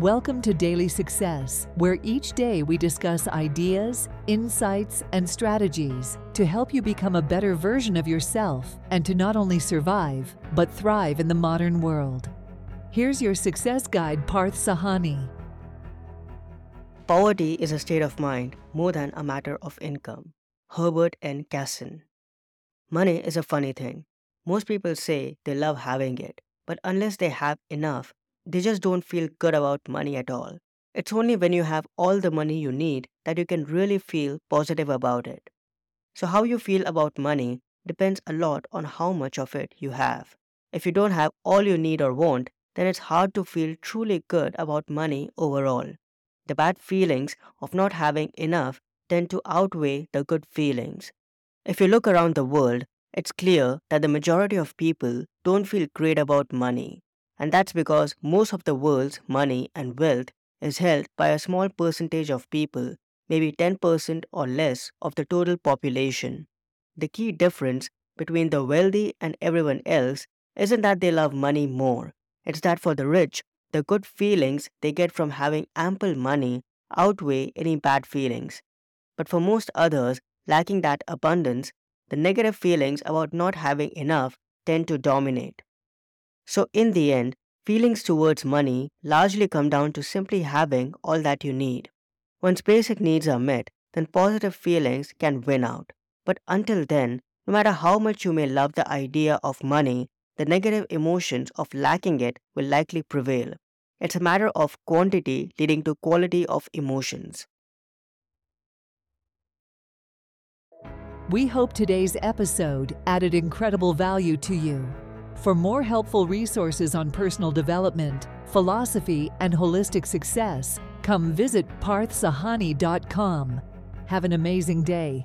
Welcome to Daily Success, where each day we discuss ideas, insights, and strategies to help you become a better version of yourself and to not only survive, but thrive in the modern world. Here's your success guide, Parth Sahani. Poverty is a state of mind more than a matter of income. Herbert N. Casson. Money is a funny thing. Most people say they love having it, but unless they have enough, they just don't feel good about money at all. It's only when you have all the money you need that you can really feel positive about it. So, how you feel about money depends a lot on how much of it you have. If you don't have all you need or want, then it's hard to feel truly good about money overall. The bad feelings of not having enough tend to outweigh the good feelings. If you look around the world, it's clear that the majority of people don't feel great about money. And that's because most of the world's money and wealth is held by a small percentage of people, maybe 10% or less of the total population. The key difference between the wealthy and everyone else isn't that they love money more, it's that for the rich, the good feelings they get from having ample money outweigh any bad feelings. But for most others, lacking that abundance, the negative feelings about not having enough tend to dominate. So, in the end, feelings towards money largely come down to simply having all that you need. Once basic needs are met, then positive feelings can win out. But until then, no matter how much you may love the idea of money, the negative emotions of lacking it will likely prevail. It's a matter of quantity leading to quality of emotions. We hope today's episode added incredible value to you. For more helpful resources on personal development, philosophy, and holistic success, come visit parthsahani.com. Have an amazing day.